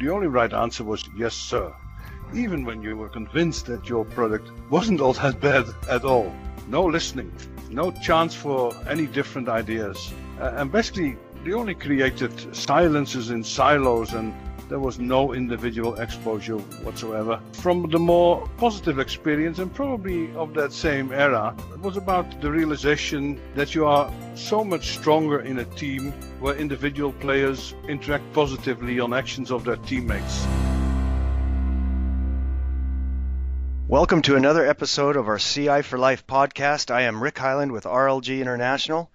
the only right answer was yes, sir. Even when you were convinced that your product wasn't all that bad at all. No listening, no chance for any different ideas. Uh, and basically, they only created silences in silos and there was no individual exposure whatsoever. From the more positive experience, and probably of that same era, it was about the realization that you are so much stronger in a team where individual players interact positively on actions of their teammates. Welcome to another episode of our CI for Life podcast. I am Rick Heyland with RLG International.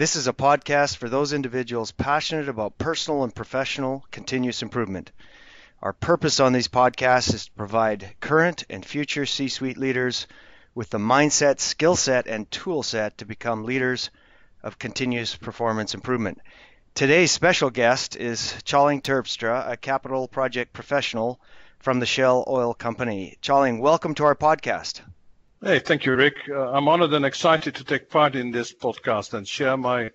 This is a podcast for those individuals passionate about personal and professional continuous improvement. Our purpose on these podcasts is to provide current and future C suite leaders with the mindset, skill set, and tool set to become leaders of continuous performance improvement. Today's special guest is Tjalling Terpstra, a capital project professional from the Shell Oil Company. Tjalling, welcome to our podcast. Hey, thank you, Rick. Uh, I'm honored and excited to take part in this podcast and share my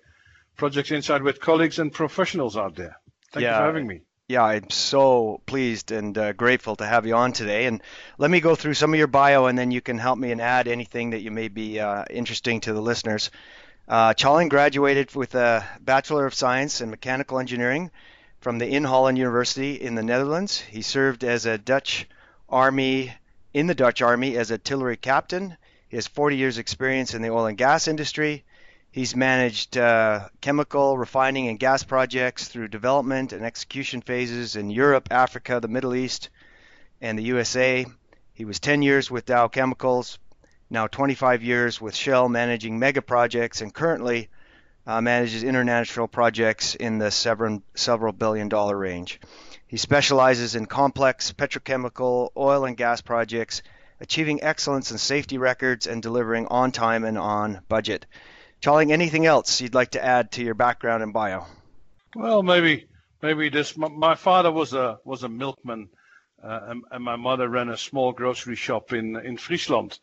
project insight with colleagues and professionals out there. Thank yeah, you for having me. Yeah, I'm so pleased and uh, grateful to have you on today. And let me go through some of your bio, and then you can help me and add anything that you may be uh, interesting to the listeners. Uh, Tjalling graduated with a Bachelor of Science in Mechanical Engineering from the Inholland University in the Netherlands. He served as a Dutch Army in the Dutch Army as artillery captain. He has 40 years' experience in the oil and gas industry. He's managed uh, chemical refining and gas projects through development and execution phases in Europe, Africa, the Middle East, and the USA. He was 10 years with Dow Chemicals, now 25 years with Shell managing mega projects, and currently uh, manages international projects in the several, several billion dollar range. He specializes in complex petrochemical, oil and gas projects, achieving excellence in safety records and delivering on time and on budget. Tjalling, anything else you'd like to add to your background and bio? Well, maybe maybe this. My father was a was a milkman, uh, and, and, my mother ran a small grocery shop in in Friesland,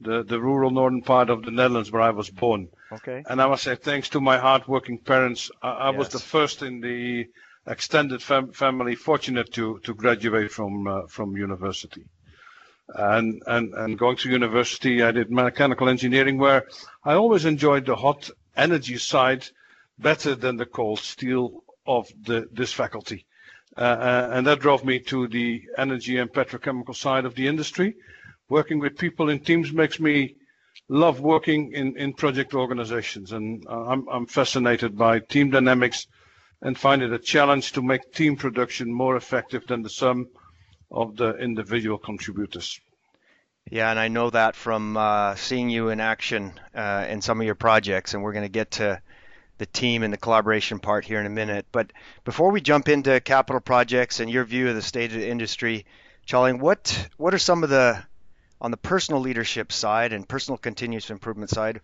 the the rural northern part of the Netherlands where I was born. Okay. And I must say, thanks to my hardworking parents, I, I yes. was the first in the extended fam- family fortunate to to graduate from uh, from university. And, and and going to university, I did mechanical engineering, where I always enjoyed the hot energy side better than the cold steel of the this faculty. Uh, uh, and that drove me to the energy and petrochemical side of the industry. Working with people in teams makes me love working in, in project organizations, and I'm, I'm fascinated by team dynamics and find it a challenge to make team production more effective than the sum of the individual contributors. Yeah, and I know that from uh, seeing you in action uh, in some of your projects, and we're going to get to the team and the collaboration part here in a minute. But before we jump into capital projects and your view of the state of the industry, Tjalling, what what are some of the on the personal leadership side and personal continuous improvement side,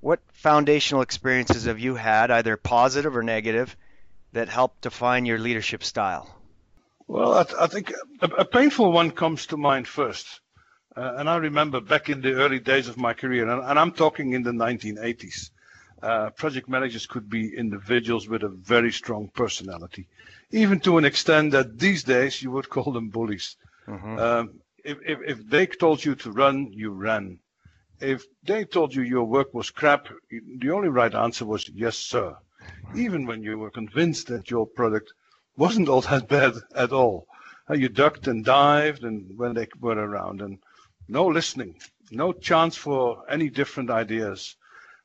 what foundational experiences have you had, either positive or negative, that helped define your leadership style? Well, I, th- I think a, a, painful one comes to mind first. Uh, and I remember back in the early days of my career, and, and I'm talking in the 1980s, uh, project managers could be individuals with a very strong personality, even to an extent that these days you would call them bullies. Mm-hmm. Um, if, if, if they told you to run, you ran. If they told you your work was crap, the only right answer was yes, sir even when you were convinced that your product wasn't all that bad at all. Uh, you ducked and dived and when they were around and no listening, no chance for any different ideas.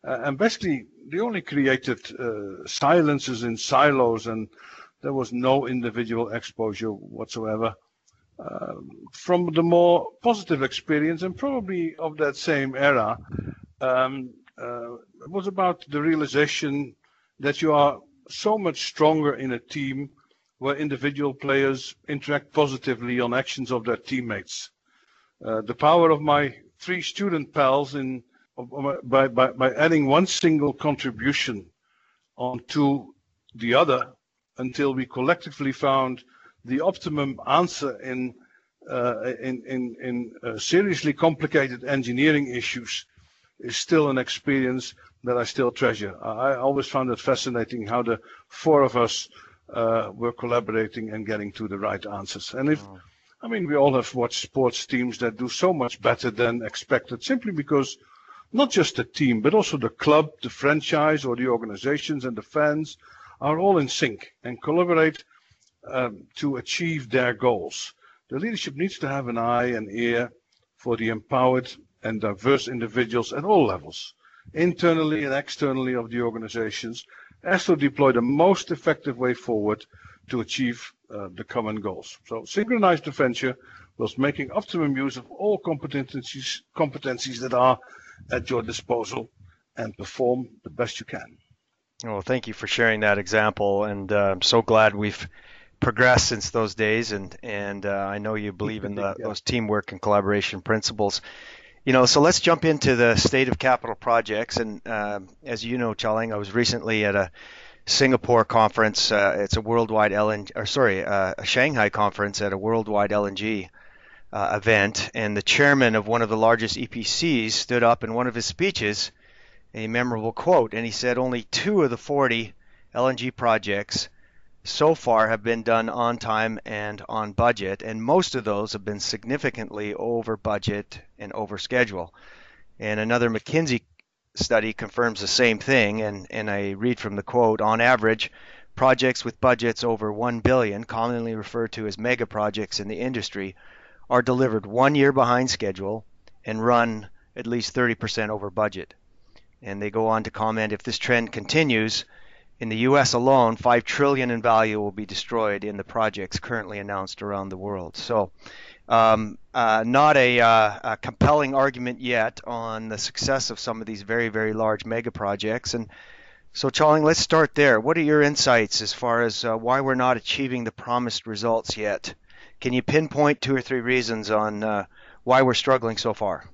Uh, and basically, they only created uh, silences in silos and there was no individual exposure whatsoever. Uh, from the more positive experience and probably of that same era, um, uh, was about the realization that you are so much stronger in a team where individual players interact positively on actions of their teammates. Uh, the power of my three student pals in by, by, by adding one single contribution onto the other until we collectively found the optimum answer in uh, in in, in uh, seriously complicated engineering issues is still an experience that I still treasure. I always found it fascinating how the four of us uh, were collaborating and getting to the right answers. And if, oh. I mean, we all have watched sports teams that do so much better than expected simply because not just the team, but also the club, the franchise, or the organizations and the fans are all in sync and collaborate um, to achieve their goals. The leadership needs to have an eye and ear for the empowered and diverse individuals at all levels, internally and externally of the organizations, as to deploy the most effective way forward to achieve uh, the common goals. So synchronize the venture whilst making optimum use of all competencies, competencies that are at your disposal and perform the best you can. Well, thank you for sharing that example, and uh, I'm so glad we've progressed since those days, and and uh, I know you believe in the, yeah. those teamwork and collaboration principles. You know, so let's jump into the state of capital projects, and uh, as you know, Tjalling, I was recently at a Singapore conference. Uh, it's a worldwide LNG, or sorry, uh, a Shanghai conference at a worldwide LNG uh, event, and the chairman of one of the largest EPCs stood up in one of his speeches, a memorable quote, and he said only two of the 40 LNG projects so far have been done on time and on budget, and most of those have been significantly over budget and over schedule. And another McKinsey study confirms the same thing, and, and I read from the quote on average, projects with budgets over 1 billion, commonly referred to as mega projects in the industry, are delivered one year behind schedule and run at least 30% over budget. And they go on to comment if this trend continues, in the US alone, 5 trillion in value will be destroyed in the projects currently announced around the world. So um, uh, not a, uh, a, compelling argument yet on the success of some of these very, very large mega projects. And so, Tjalling, let's start there. What are your insights as far as uh, why we're not achieving the promised results yet? Can you pinpoint two or three reasons on uh, why we're struggling so far?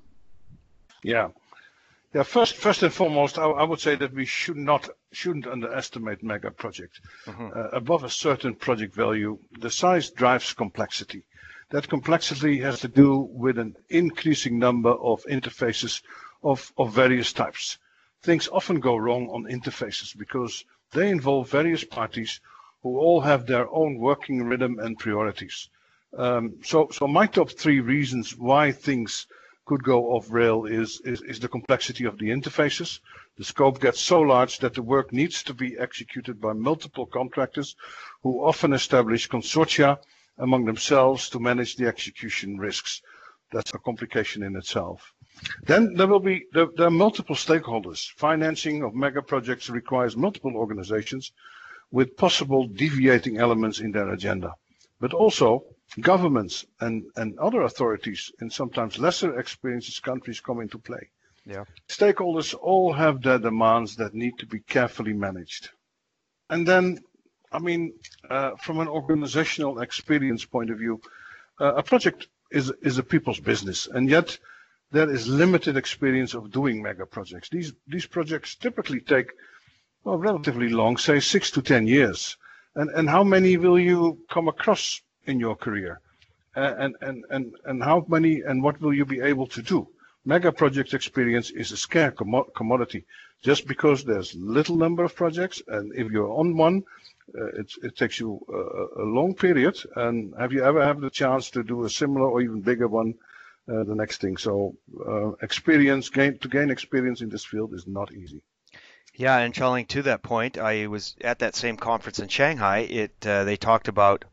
Yeah. Yeah, first, first and foremost, I, I, would say that we should not shouldn't underestimate mega projects. Mm-hmm. Uh, above a certain project value, the size drives complexity. That complexity has to do with an increasing number of interfaces of, of various types. Things often go wrong on interfaces because they involve various parties who all have their own working rhythm and priorities. Um, so, so my top three reasons why things could go off rail is, is, is the complexity of the interfaces. The scope gets so large that the work needs to be executed by multiple contractors who often establish consortia among themselves to manage the execution risks. That's a complication in itself. Then there will be there, there, are multiple stakeholders. Financing of mega projects requires multiple organizations with possible deviating elements in their agenda. But also governments and, and other authorities in sometimes lesser experienced countries come into play. Yeah. Stakeholders all have their demands that need to be carefully managed. And then I mean, uh, from an organizational experience point of view, uh, a project is is a people's business, and yet there is limited experience of doing mega projects. These these projects typically take well relatively long, say six to ten years. And and how many will you come across in your career? And and and and how many and what will you be able to do? Mega project experience is a scarce commodity. Just because there's little number of projects, and if you're on one, uh, it, it takes you a, a, long period. And have you ever had the chance to do a similar or even bigger one uh, the next thing? So uh, experience, gain to gain experience in this field is not easy. Yeah, and Tjalling, to that point, I was at that same conference in Shanghai. It uh, they talked about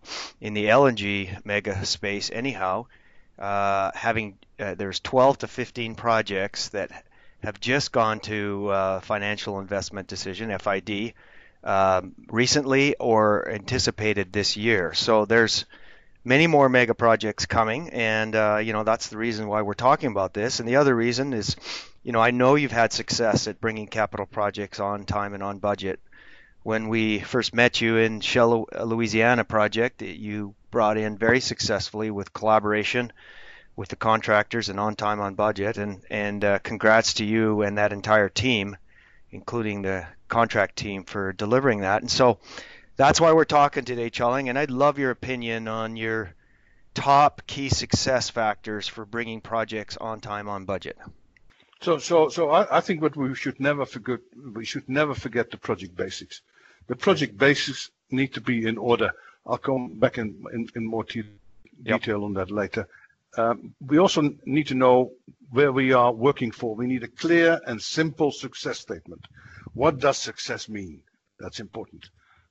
in the LNG mega space, anyhow, uh, having uh, there's 12 to 15 projects that have just gone to uh, financial investment decision (FID) um, recently or anticipated this year. So there's many more mega projects coming, and uh, you know that's the reason why we're talking about this. And the other reason is, you know, I know you've had success at bringing capital projects on time and on budget. When we first met you in Shell Louisiana project, you brought in very successfully with collaboration with the contractors and on time on budget. And and uh, congrats to you and that entire team, including the contract team for delivering that. And so that's why we're talking today, Tjalling. And I'd love your opinion on your top key success factors for bringing projects on time on budget. So, so, so I, I think what we should never forget, we should never forget the project basics. The project basics need to be in order. I'll come back in, in, in more detail yep. on that later. Um, we also need to know where we are working for. We need a clear and simple success statement. What does success mean? That's important.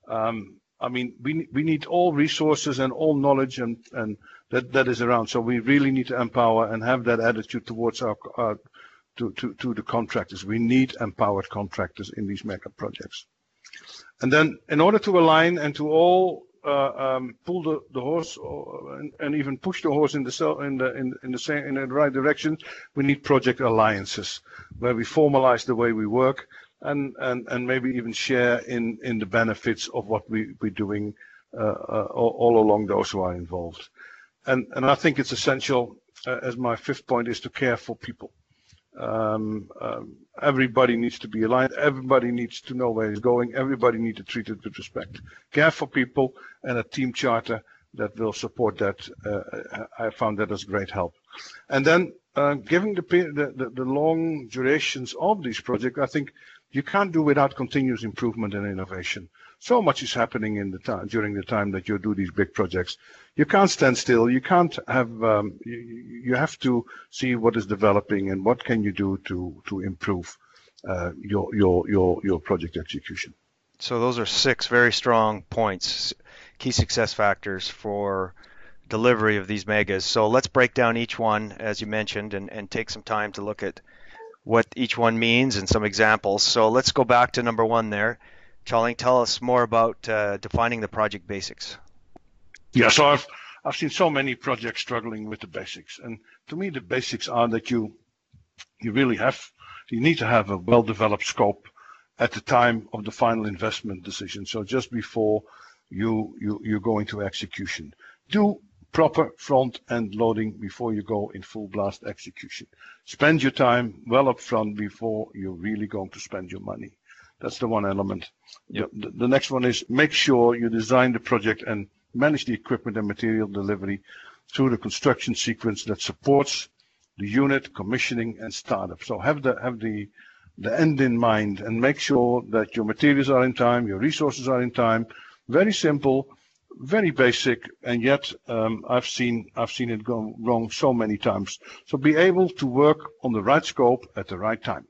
Um, I mean, we we need all resources and all knowledge and and that that is around. So we really need to empower and have that attitude towards our, our to, to to the contractors. We need empowered contractors in these mega projects. And then, in order to align and to all uh, um, pull the, the horse or, and, and, even push the horse in the cell, in the in, in the same in the right direction, we need project alliances where we formalize the way we work and and, and maybe even share in, in the benefits of what we we're doing uh, uh, all, all, along those who are involved. And and I think it's essential, uh, as my fifth point is to care for people. Um, um, everybody needs to be aligned. Everybody needs to know where he's going. Everybody needs to treat it with respect. Care for people and a team charter that will support that. Uh, I found that as great help. And then, uh, given the, the, the long durations of these projects, I think you can't do without continuous improvement and innovation. So much is happening in the time during the time that you do these big projects. You can't stand still. You can't have. Um, you, you, have to see what is developing and what can you do to to improve uh, your your your your project execution. So those are six very strong points, key success factors for delivery of these megas. So let's break down each one as you mentioned and, and take some time to look at what each one means and some examples. So let's go back to number one there. Tjalling, tell us more about uh, defining the project basics. Yeah, so I've I've seen so many projects struggling with the basics, and to me the basics are that you you really have you need to have a well-developed scope at the time of the final investment decision. So just before you you you go into execution, do proper front-end loading before you go in full blast execution. Spend your time well up front before you're really going to spend your money. That's the one element. Yep. The, the, next one is make sure you design the project and manage the equipment and material delivery through the construction sequence that supports the unit commissioning and startup. So have the have the the end in mind and make sure that your materials are in time, your resources are in time. Very simple, very basic, and yet um, I've seen I've seen it go wrong so many times. So be able to work on the right scope at the right time.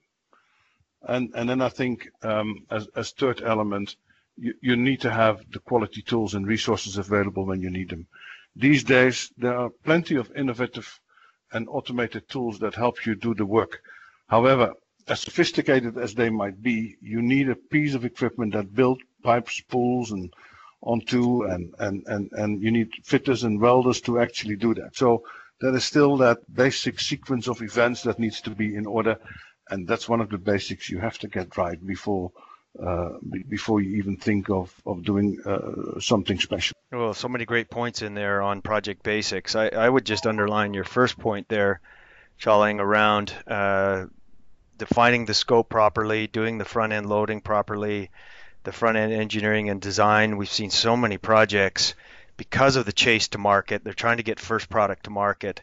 And and then I think um, as as third element, you, you need to have the quality tools and resources available when you need them. These days there are plenty of innovative and automated tools that help you do the work. However, as sophisticated as they might be, you need a piece of equipment that builds pipes, spools, and onto, and, and, and, and you need fitters and welders to actually do that. So there is still that basic sequence of events that needs to be in order and that's one of the basics you have to get right before uh, before you even think of of doing uh, something special. Well, so many great points in there on project basics. I, I would just underline your first point there, Tjalling, around uh, defining the scope properly, doing the front end loading properly, the front end engineering and design. We've seen so many projects because of the chase to market. They're trying to get first product to market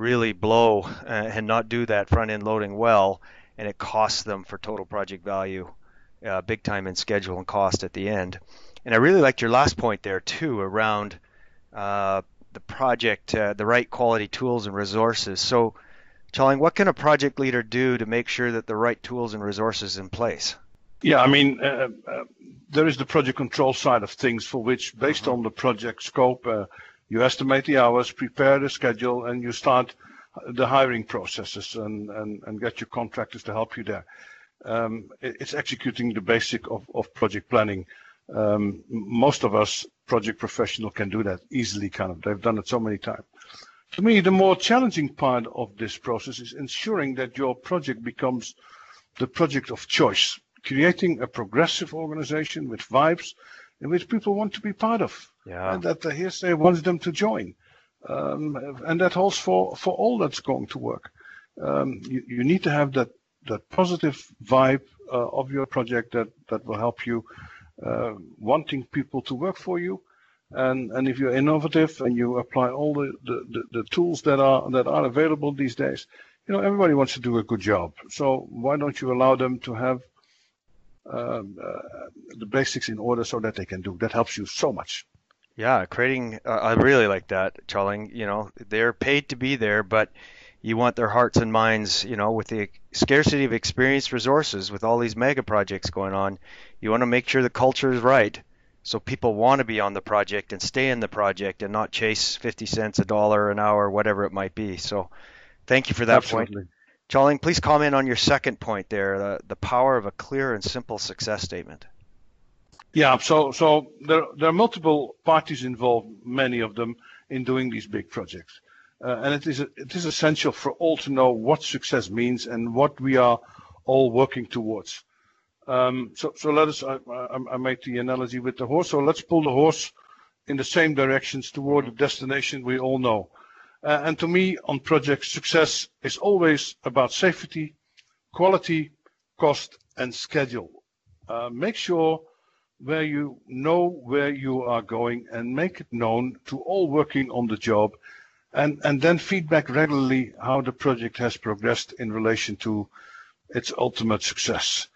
really blow uh, and not do that front end loading well, and it costs them for total project value, uh, big time in schedule and cost at the end. And I really liked your last point there too around uh, the project, uh, the right quality tools and resources. So, Tjalling, what can a project leader do to make sure that the right tools and resources in place? Yeah, I mean, uh, uh, there is the project control side of things for which, based mm-hmm. on the project scope, you estimate the hours, prepare the schedule, and you start the hiring processes and, and, and get your contractors to help you there. Um, it's executing the basic of, of project planning. Um, most of us project professional can do that easily, kind of. They've done it so many times. To me, the more challenging part of this process is ensuring that your project becomes the project of choice, creating a progressive organization with vibes in which people want to be part of, yeah. and that the hearsay wants them to join. Um, and that holds for, for all that's going to work. Um, you, you need to have that, that positive vibe uh, of your project that, that will help you uh, wanting people to work for you. And, and if you're innovative and you apply all the, the, the, the tools that are that are available these days, you know everybody wants to do a good job. So why don't you allow them to have um, uh, the basics in order so that they can do. That helps you so much. Yeah, creating. Uh, I really like that, Tjalling. You know, they're paid to be there, but you want their hearts and minds. You know, with the scarcity of experienced resources, with all these mega projects going on, you want to make sure the culture is right, so people want to be on the project and stay in the project and not chase 50 cents a dollar an hour, whatever it might be. So, thank you for that Absolutely. point. Tjalling, please comment on your second point there, the, the power of a clear and simple success statement. Yeah, so so there there are multiple parties involved, many of them in doing these big projects, uh, and it is it is essential for all to know what success means and what we are all working towards. Um, so so let us I, I, I made the analogy with the horse. So let's pull the horse in the same directions toward the destination we all know. Uh, and to me, on projects, success is always about safety, quality, cost, and schedule. Uh, make sure where you know where you are going and make it known to all working on the job and, and then feedback regularly how the project has progressed in relation to its ultimate success.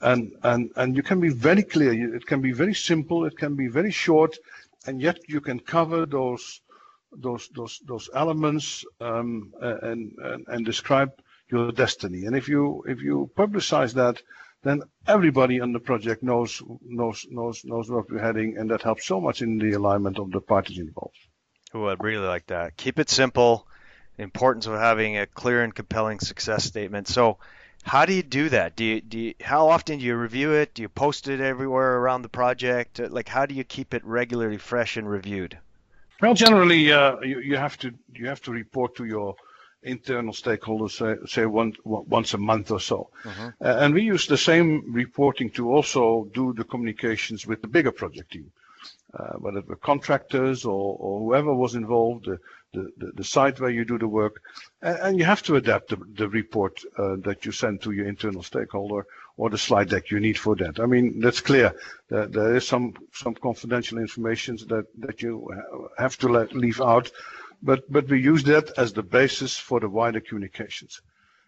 And, and, and you can be very clear. It can be very simple. It can be very short, and yet you can cover those those those those elements um, and, and and describe your destiny. And if you if you publicize that, then everybody on the project knows knows knows knows where we're heading, and that helps so much in the alignment of the parties involved. Oh, I really like that. Keep it simple. The importance of having a clear and compelling success statement. So, how do you do that? Do you, do you, how often do you review it? Do you post it everywhere around the project? Like, how do you keep it regularly fresh and reviewed? Well, generally, uh, you, you have to you have to report to your internal stakeholders, say, say one, once a month or so. Mm-hmm. Uh, and we use the same reporting to also do the communications with the bigger project team, uh, whether it were contractors or, or whoever was involved, the, the, the, site where you do the work. And, and you have to adapt the, the report uh, that you send to your internal stakeholder or the slide deck you need for that. I mean, that's clear. There, there is some, some confidential information that, that you have to let, leave out, but, but we use that as the basis for the wider communications.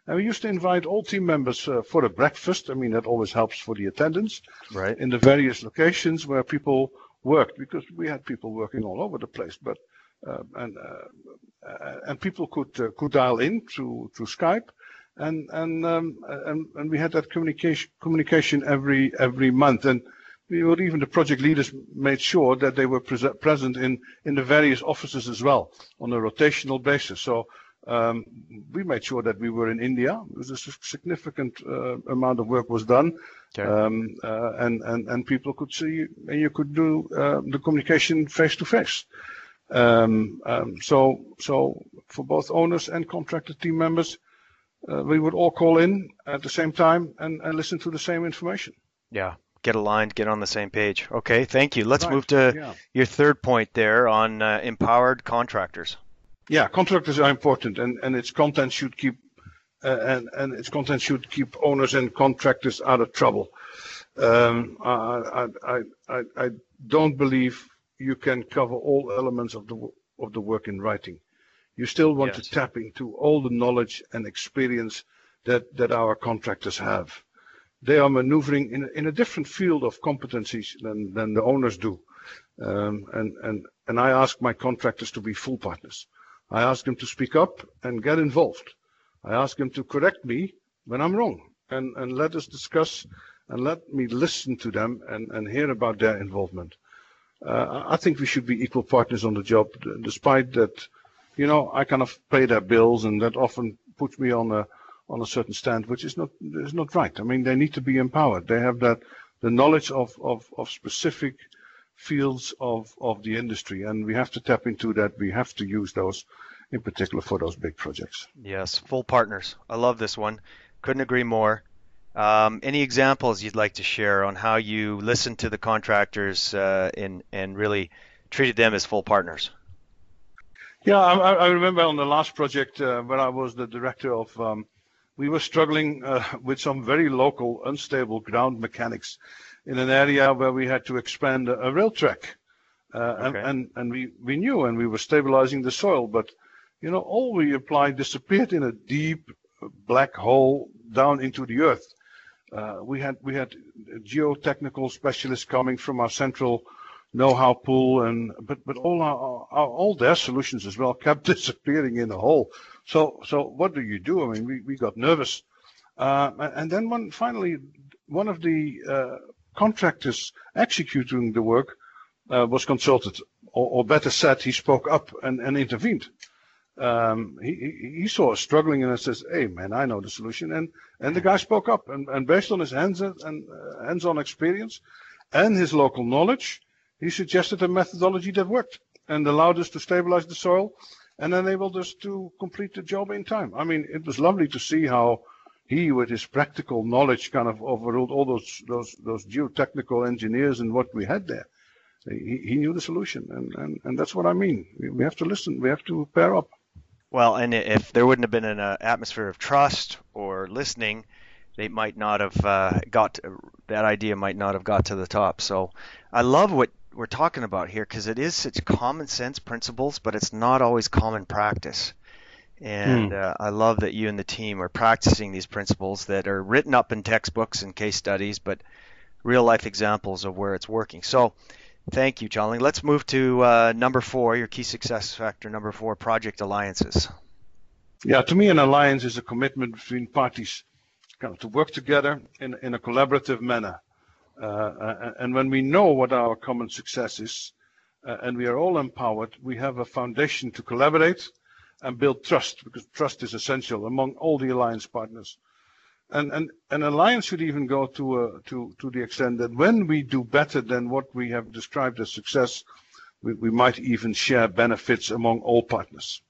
And we used to invite all team members uh, for a breakfast. I mean, that always helps for the attendance right. in the various locations where people worked, because we had people working all over the place. But uh, and uh, and people could uh, could dial in through through Skype, and and um, and and we had that communication communication every every month and we were even the project leaders made sure that they were pre- present in in the various offices as well on a rotational basis so um, we made sure that we were in India. It was a significant uh, amount of work was done, okay. um, uh, and and and people could see, and you could do uh, the communication face to face. So so for both owners and contractor team members, uh, we would all call in at the same time and, and listen to the same information. Yeah, get aligned, get on the same page. Okay, thank you. Let's right. move to yeah. your third point there on uh, empowered contractors. Yeah, contractors are important, and, and its content should keep uh, and and its content should keep owners and contractors out of trouble. Um, I, I, I I don't believe you can cover all elements of the of the work in writing you still want yes. to tap into all the knowledge and experience that, that our contractors have. They are maneuvering in, in a different field of competencies than, than the owners do. Um, and, and, and I ask my contractors to be full partners. I ask them to speak up and get involved. I ask them to correct me when I'm wrong and, and let us discuss and let me listen to them and, and hear about their involvement. Uh, I think we should be equal partners on the job, despite that you know, I kind of pay their bills, and that often puts me on a on a certain stand, which is not is not right. I mean, they need to be empowered. They have that the knowledge of of, of specific fields of of the industry, and we have to tap into that. We have to use those, in particular, for those big projects. Yes, full partners. I love this one. Couldn't agree more. Um, any examples you'd like to share on how you listened to the contractors uh, and and really treated them as full partners? Yeah, I, I remember on the last project uh, where I was the director of, um, we were struggling uh, with some very local, unstable ground mechanics in an area where we had to expand a, a rail track. Uh, okay. and, and, and we, we knew and we were stabilizing the soil, but you know, all we applied disappeared in a deep black hole down into the earth. Uh, we had we had geotechnical specialists coming from our central know-how pool, and but but all our, our, all their solutions as well kept disappearing in the hole. So so what do you do? I mean, we, we got nervous, uh, and then one finally one of the uh, contractors executing the work uh, was consulted, or, or, better said, he spoke up and, and intervened. Um, he, he saw us struggling and says, "Hey man, I know the solution." And and the guy spoke up, and, and based on his hands and uh, hands-on experience and his local knowledge, he suggested a methodology that worked and allowed us to stabilize the soil and enabled us to complete the job in time. I mean, it was lovely to see how he, with his practical knowledge, kind of overruled all those those those geotechnical engineers and what we had there. He, he knew the solution, and, and, and that's what I mean. We have to listen. We have to pair up. Well, and if there wouldn't have been an uh, atmosphere of trust or listening, they might not have uh, got that idea might not have got to the top. So I love what we're talking about here because it is such common sense principles, but it's not always common practice. And hmm. uh, I love that you and the team are practicing these principles that are written up in textbooks and case studies, but real life examples of where it's working. So, thank you, Tjalling. Let's move to uh, number four, your key success factor number four, project alliances. Yeah, to me, an alliance is a commitment between parties kind of to work together in, in a collaborative manner. Uh, and when we know what our common success is, uh, and we are all empowered, we have a foundation to collaborate and build trust, because trust is essential among all the alliance partners. And, and an alliance should even go to, uh, to, to the extent that when we do better than what we have described as success, we, we might even share benefits among all partners.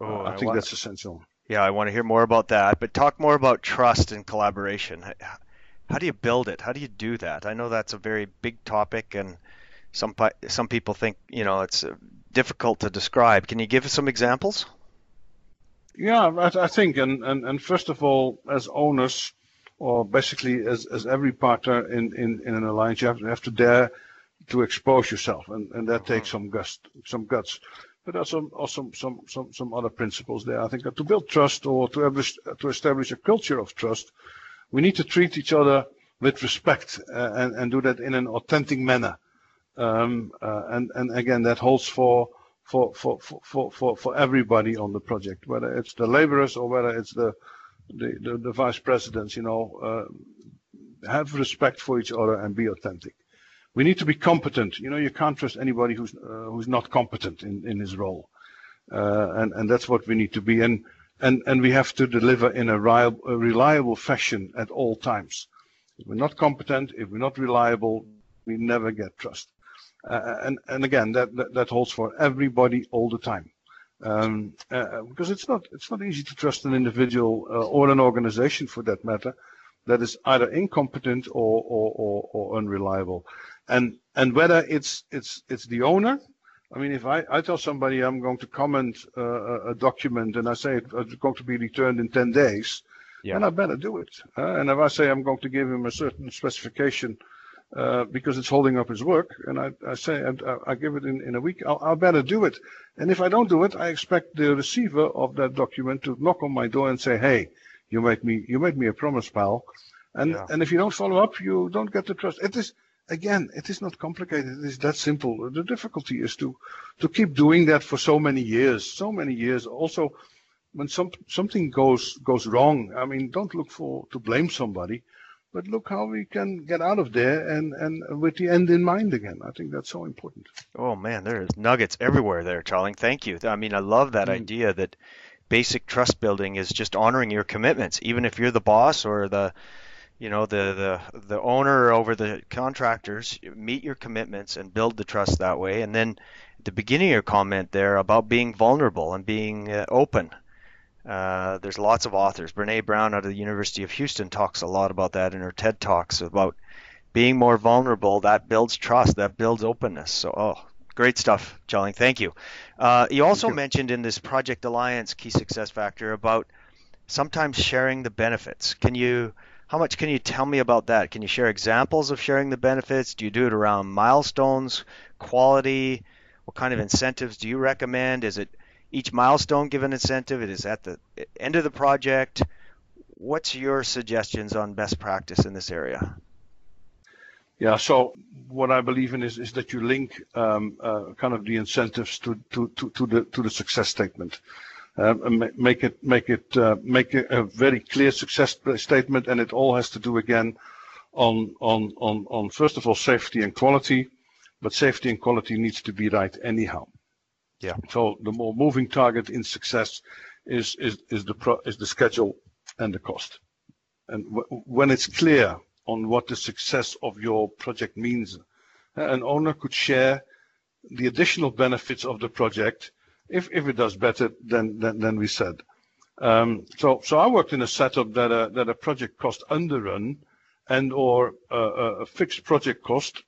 Oh, uh, I, I think want, that's essential. Yeah, I want to hear more about that, but talk more about trust and collaboration how do you build it? How do you do that? I know that's a very big topic, and some some people think you know it's uh, difficult to describe. Can you give us some examples? Yeah, I, I think, and, and and first of all, as owners, or basically as, as every partner in, in, in an alliance, you have, you have to dare to expose yourself, and, and that takes uh-huh. some guts, some guts. But also, also some, some, some other principles there. I think to build trust or to establish, to establish a culture of trust, we need to treat each other with respect uh, and, and do that in an authentic manner. Um, uh, and, and again, that holds for, for, for, for, for, for everybody on the project, whether it's the laborers or whether it's the, the, the, the vice presidents, you know, uh, have respect for each other and be authentic. We need to be competent. You know, you can't trust anybody who's, uh, who's not competent in, in his role. Uh, and, and that's what we need to be. And and, and we have to deliver in a, reliable fashion at all times. If we're not competent, if we're not reliable, we never get trust. Uh, and, and again, that, that, that, holds for everybody all the time. Um, uh, because it's not, it's not easy to trust an individual uh, or an organization for that matter that is either incompetent or, or, or, or unreliable. And, and whether it's, it's, it's the owner I mean, if I, I tell somebody I'm going to comment uh, a document and I say it's going to be returned in 10 days, yeah. then I better do it. Uh, and if I say I'm going to give him a certain specification uh, because it's holding up his work, and I, I say I, I, give it in, in a week, I'll, I'll, better do it. And if I don't do it, I expect the receiver of that document to knock on my door and say, "Hey, you made me you made me a promise, pal." And yeah. and if you don't follow up, you don't get the trust. It is again, it is not complicated. It is that simple. The difficulty is to to keep doing that for so many years, so many years. Also, when some something goes goes wrong, I mean, don't look for to blame somebody, but look how we can get out of there and and with the end in mind again. I think that's so important. Oh man, there's nuggets everywhere there, Tjalling. Thank you. I mean, I love that mm. idea that basic trust building is just honoring your commitments, even if you're the boss or the you know the the the owner over the contractors meet your commitments and build the trust that way. And then the beginning of your comment there about being vulnerable and being uh, open uh, there's lots of authors. Brené Brown out of the university of houston talks a lot about that in her ted talks about being more vulnerable that builds trust that builds openness. So oh great stuff Tjalling. thank you. Uh, you also you. mentioned in this project alliance key success factor about sometimes sharing the benefits. Can you how much can you tell me about that? Can you share examples of sharing the benefits? Do you do it around milestones, quality? What kind of incentives do you recommend? Is it each milestone give an incentive? It is at the end of the project. what's your suggestions on best practice in this area? Yeah. So what I believe in is, is that you link um, uh, kind of the incentives to, to, to, to, the to the success statement. Um, make it make it uh, make a very clear success statement, and it all has to do again on on on on first of all safety and quality, but safety and quality needs to be right anyhow. Yeah. So the more moving target in success is is is the pro, is the schedule and the cost, and when it's clear on what the success of your project means. An owner could share the additional benefits of the project if, if it does better than, than, than we said. Um, so, so I worked in a setup that a, that a project cost underrun and or a, a fixed project cost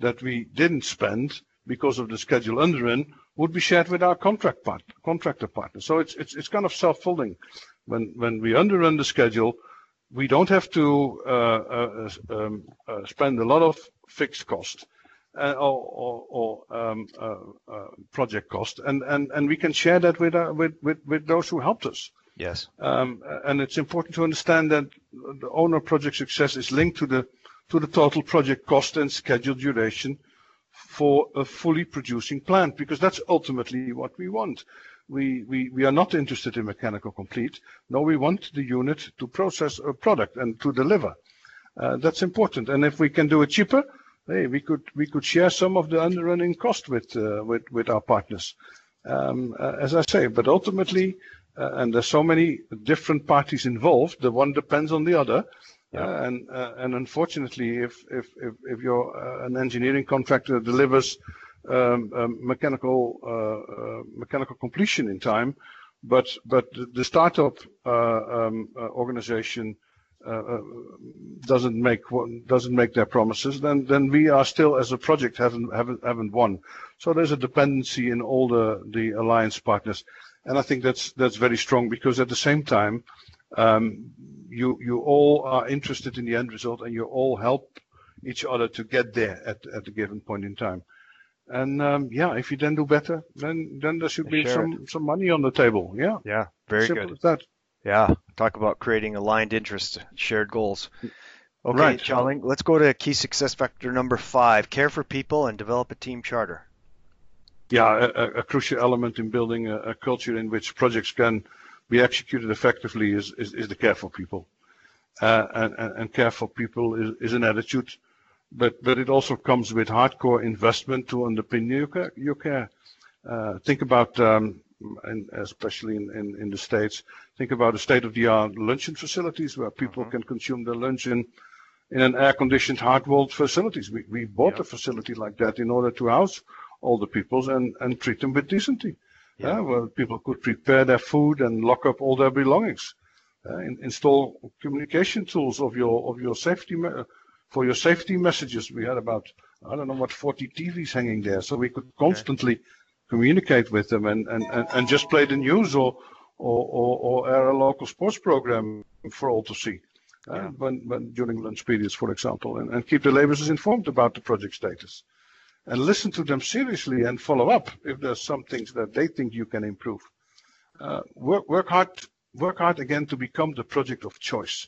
that we didn't spend because of the schedule underrun would be shared with our contract part, contractor partner. So it's, it's, it's kind of self-folding. When, when we underrun the schedule, we don't have to uh, uh, um, uh, spend a lot of fixed cost or um, project cost, and we can share that with those who helped us. Yes. Um, and It's important to understand that the owner project success is linked to the total project cost and schedule duration for a fully producing plant, because that's ultimately what we want we, we, we are not interested in mechanical complete. No, we want the unit to process a product and to deliver. Uh, that's important. And if we can do it cheaper, hey, we could we could share some of the underrunning cost with uh, with with our partners. Um, uh, as I say, but ultimately, uh, and there's so many different parties involved. The one depends on the other. Yeah. Uh, and uh, and unfortunately, if if if, if you're an engineering contractor that delivers um, um, mechanical uh, uh, mechanical completion in time, but but the startup uh, um, organization doesn't make doesn't make their promises, then then we are still as a project haven't haven't haven't won. So there's a dependency in all the the alliance partners, and I think that's that's very strong because at the same time, um, you you all are interested in the end result and you all help each other to get there at at a given point in time. And um, yeah, if you then do better, then then there should be some some money on the table. Yeah. Yeah. Very Simple good. As that. Yeah. Talk about creating aligned interests, shared goals. Okay, right. Tjalling, let's go to key success factor number five: care for people and develop a team charter. Yeah, a, a crucial element in building a, a, culture in which projects can be executed effectively is is, is the care for people, uh, and, and, and care for people is, is an attitude but but it also comes with hardcore investment to underpin your care. Your care. Uh, think about, um, and especially in, in, in, the States, think about the state-of-the-art luncheon facilities where people mm-hmm. can consume their lunch in, in an air-conditioned, hard-walled facilities. We, we bought a facility like that in order to house all the peoples and, and treat them with decency. Yeah. Uh, where people could prepare their food and lock up all their belongings. Uh, in, install communication tools of your of your safety for your safety messages. We had about, I don't know what, 40 TVs hanging there. So we could constantly okay. Communicate with them and, and, and, and, just play the news or, or, or, or, air a local sports program for all to see. Uh, yeah. when, when, during lunch periods, for example, and, and keep the laborers informed about the project status. And listen to them seriously and follow up if there's some things that they think you can improve. Uh, work, work hard work hard again to become the project of choice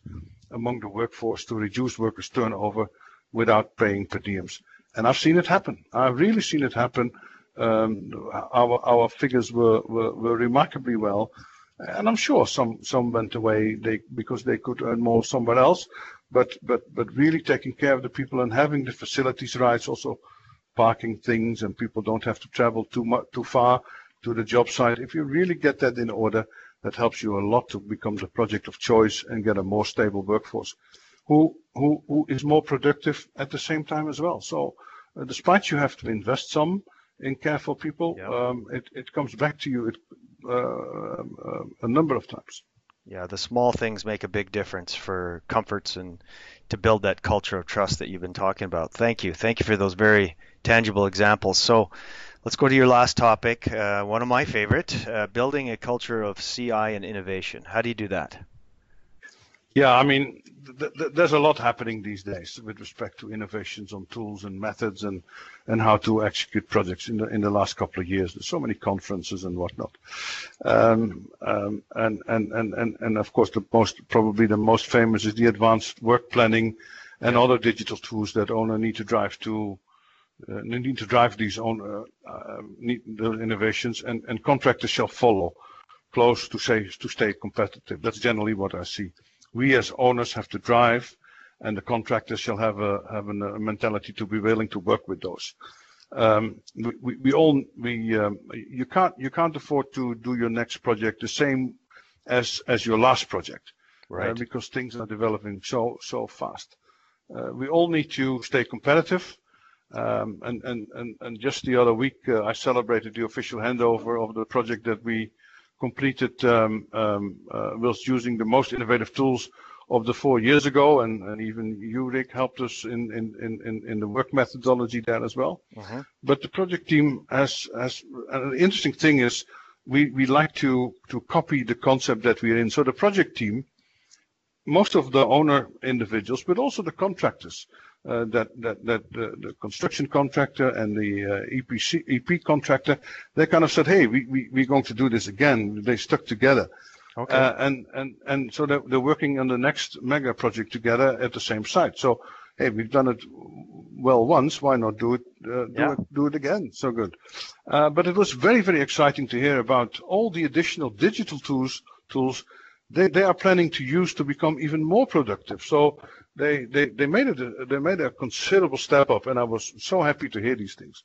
among the workforce to reduce workers' turnover without paying per diems. And I've seen it happen. I've really seen it happen. Um, our our figures were, were, were, remarkably well, and I'm sure some some went away they, because they could earn more somewhere else. But but but really taking care of the people and having the facilities rights, also parking things, and people don't have to travel too much too far to the job site. If you really get that in order, that helps you a lot to become the project of choice and get a more stable workforce who, who, who is more productive at the same time as well. So uh, despite you have to invest some in care for people, yep. um, it, it comes back to you it, uh, uh, a number of times. Yeah, the small things make a big difference for comforts and to build that culture of trust that you've been talking about. Thank you. Thank you for those very tangible examples. So Let's go to your last topic, uh, one of my favorite, uh, building a culture of CI and innovation. How do you do that? Yeah, I mean, th- th- there's a lot happening these days with respect to innovations on tools and methods and, and how to execute projects in the in the last couple of years. There's so many conferences and whatnot, um, um, and, and and and and of course the most probably the most famous is the advanced work planning and other digital tools that owner need to drive to uh, need to drive these own uh, uh, innovations and, and contractors shall follow close to say to stay competitive. That's generally what I see we as owners have to drive, and the contractors shall have a have a mentality to be willing to work with those. Um, we, we, all we um, you can't you can't afford to do your next project the same as as your last project, uh, right? Uh, because things are developing so so fast. Uh, we all need to stay competitive. Um, and, and, and, and just the other week, uh, I celebrated the official handover of the project that we completed um, um, uh, whilst using the most innovative tools of the four years ago, and, and even you, Rick, helped us in, in, in, in the work methodology there as well. Mm-hmm. But the project team has, has an interesting thing is we, we like to, to copy the concept that we're in. So the project team, most of the owner individuals, but also the contractors, uh, that that that the, the, construction contractor and the uh, EPC EP contractor they kind of said, hey, we, we we're going to do this again. They stuck together. Okay. Uh, and and and so they're, they're working on the next mega project together at the same site. So hey, we've done it well once. Why not do it uh, do yeah. it do it again? So good. Uh, but it was very very exciting to hear about all the additional digital tools tools they, they are planning to use to become even more productive. So they, they, they made it they made a considerable step up, and I was so happy to hear these things,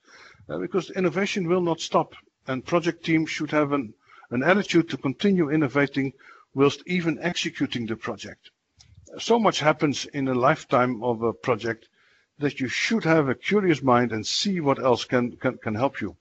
uh, because innovation will not stop, and project teams should have an an attitude to continue innovating whilst even executing the project. So much happens in a lifetime of a project that you should have a curious mind and see what else can, can, can help you.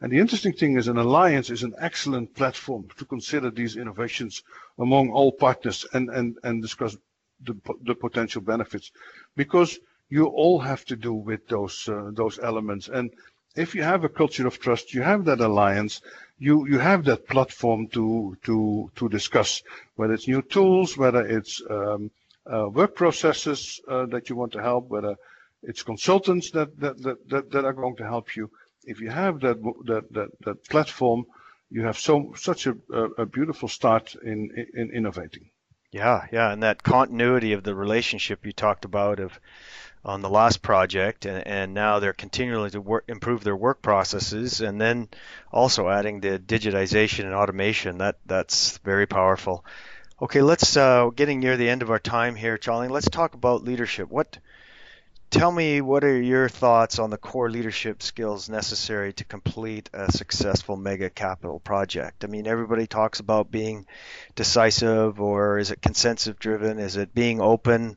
And the interesting thing is an alliance is an excellent platform to consider these innovations among all partners and, and, and discuss the, the potential benefits because you all have to do with those uh, those elements. And if you have a culture of trust you have that alliance you you have that platform to to to discuss whether it's new tools whether it's um, uh, work processes uh, that you want to help whether it's consultants that that, that that that are going to help you. If you have that that that, that platform you have so such a, a, beautiful start in, in innovating yeah, yeah, and that continuity of the relationship you talked about of on the last project, and, and now they're continuing to work, improve their work processes, and then also adding the digitization and automation. That that's very powerful. Okay, let's uh, getting near the end of our time here, Tjalling. Let's talk about leadership. What Tell me what are your thoughts on the core leadership skills necessary to complete a successful mega capital project? I mean, everybody talks about being decisive, or is it consensus driven? Is it being open?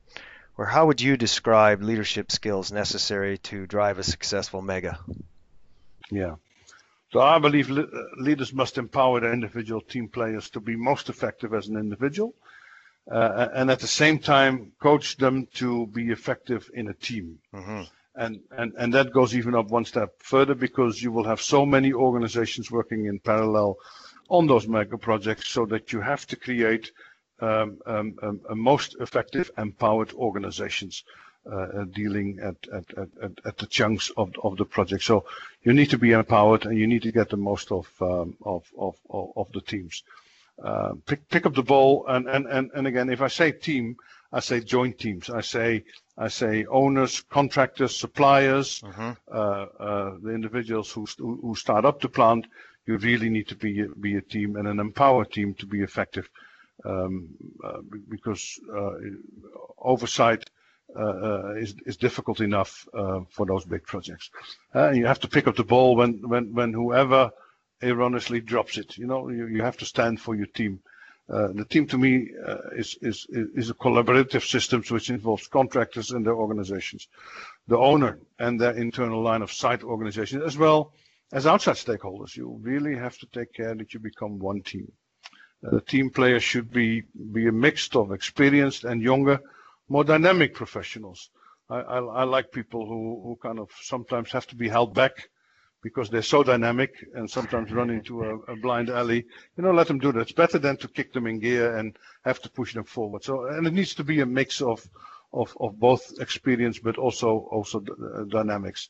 Or how would you describe leadership skills necessary to drive a successful mega? Yeah. So I believe leaders must empower their individual team players to be most effective as an individual uh, and at the same time coach them to be effective in a team. Mm-hmm. And, and, and that goes even up one step further because you will have so many organizations working in parallel on those mega projects so that you have to create um, um, um, a most effective, empowered organizations uh, dealing at, at, at, at, the chunks of, of the project. So you need to be empowered and you need to get the most of, um, of, of, of the teams. Uh, pick pick up the ball and, and, and, and again if I say team I say joint teams. I say I say owners contractors suppliers mm-hmm. uh, uh, the individuals who who start up the plant. You really need to be be a team and an empowered team to be effective um, uh, because uh, oversight is is difficult enough for those big projects. You have to pick up the ball when when when whoever erroneously drops it. You know, you, you have to stand for your team. Uh, the team to me uh, is, is, is a collaborative system which involves contractors and their organizations, the owner and their internal line of sight organization, as well as outside stakeholders. You really have to take care that you become one team. Uh, the team players should be, be a mix of experienced and younger, more dynamic professionals. I, I, I like people who, who kind of sometimes have to be held back because they're so dynamic and sometimes run into a, a, blind alley. You know, let them do that. It's better than to kick them in gear and have to push them forward. So, and it needs to be a mix of of, of both experience but also also uh, dynamics.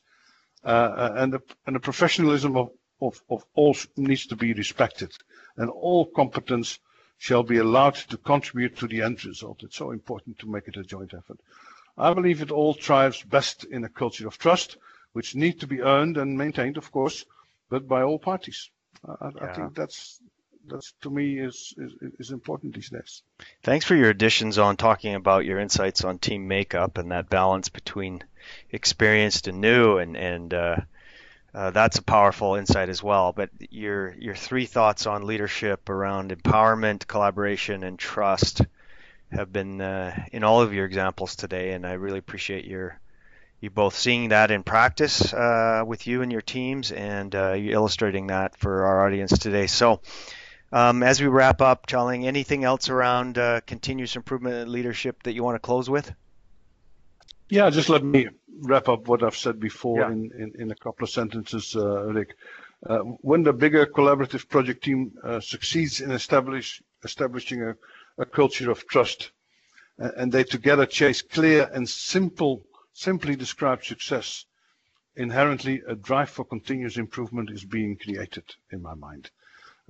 Uh, uh, and the and the professionalism of, of, of all needs to be respected, and all competence shall be allowed to contribute to the end result. It's so important to make it a joint effort. I believe it all thrives best in a culture of trust, which need to be earned and maintained, of course, but by all parties. I, yeah. I think that's that's to me is, is is important these days. Thanks for your additions on talking about your insights on team makeup and that balance between experienced and new, and and uh, uh, that's a powerful insight as well. But your your three thoughts on leadership around empowerment, collaboration, and trust have been uh, in all of your examples today, and I really appreciate your you both seeing that in practice uh, with you and your teams, and uh, illustrating that for our audience today. So. Um, as we wrap up, Tjalling, anything else around uh, continuous improvement leadership that you want to close with? Yeah, just let me wrap up what I've said before yeah. in, in, in, a couple of sentences, uh, Rick. Uh, when the bigger collaborative project team uh, succeeds in establish, establishing a, a culture of trust, and they together chase clear and simple, simply described success, inherently a drive for continuous improvement is being created in my mind.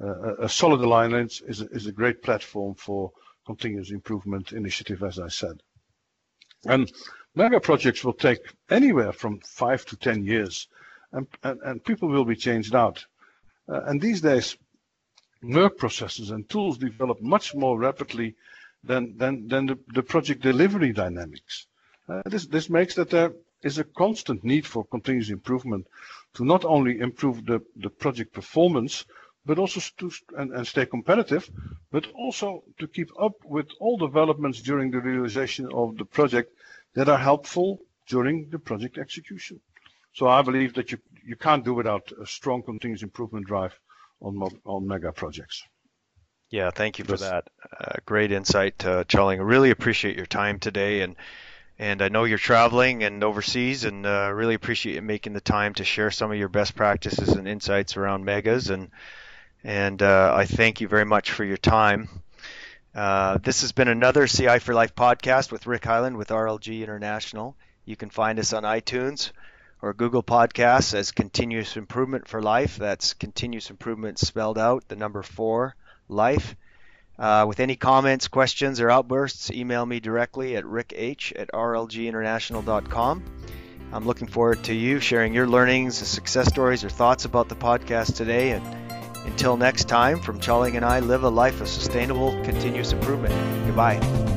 Uh, a solid alignment is, is a great platform for continuous improvement initiative, as I said. And Mega projects will take anywhere from five to 10 years, and, and, and people will be changed out. Uh, and these days, work processes and tools develop much more rapidly than, than, than the, the project delivery dynamics. Uh, this, this makes that there is a constant need for continuous improvement to not only improve the, the project performance, but also to and, and stay competitive, but also to keep up with all developments during the realization of the project that are helpful during the project execution. So I believe that you, you can't do without a strong continuous improvement drive on, on mega projects. Yeah, thank you for that. Uh, great insight, uh. I really appreciate your time today, and and I know you're traveling and overseas, and uh, really appreciate you making the time to share some of your best practices and insights around megas. And and uh, I thank you very much for your time. Uh, this has been another CI for Life podcast with Rick Heyland with RLG International. You can find us on iTunes or Google Podcasts as Continuous Improvement for Life. That's Continuous Improvement spelled out, the number four, life. Uh, with any comments, questions, or outbursts, email me directly at rick at rlginternational.com. I'm looking forward to you sharing your learnings, success stories, or thoughts about the podcast today. And until next time, from Tjalling and I, live a life of sustainable continuous improvement. Goodbye.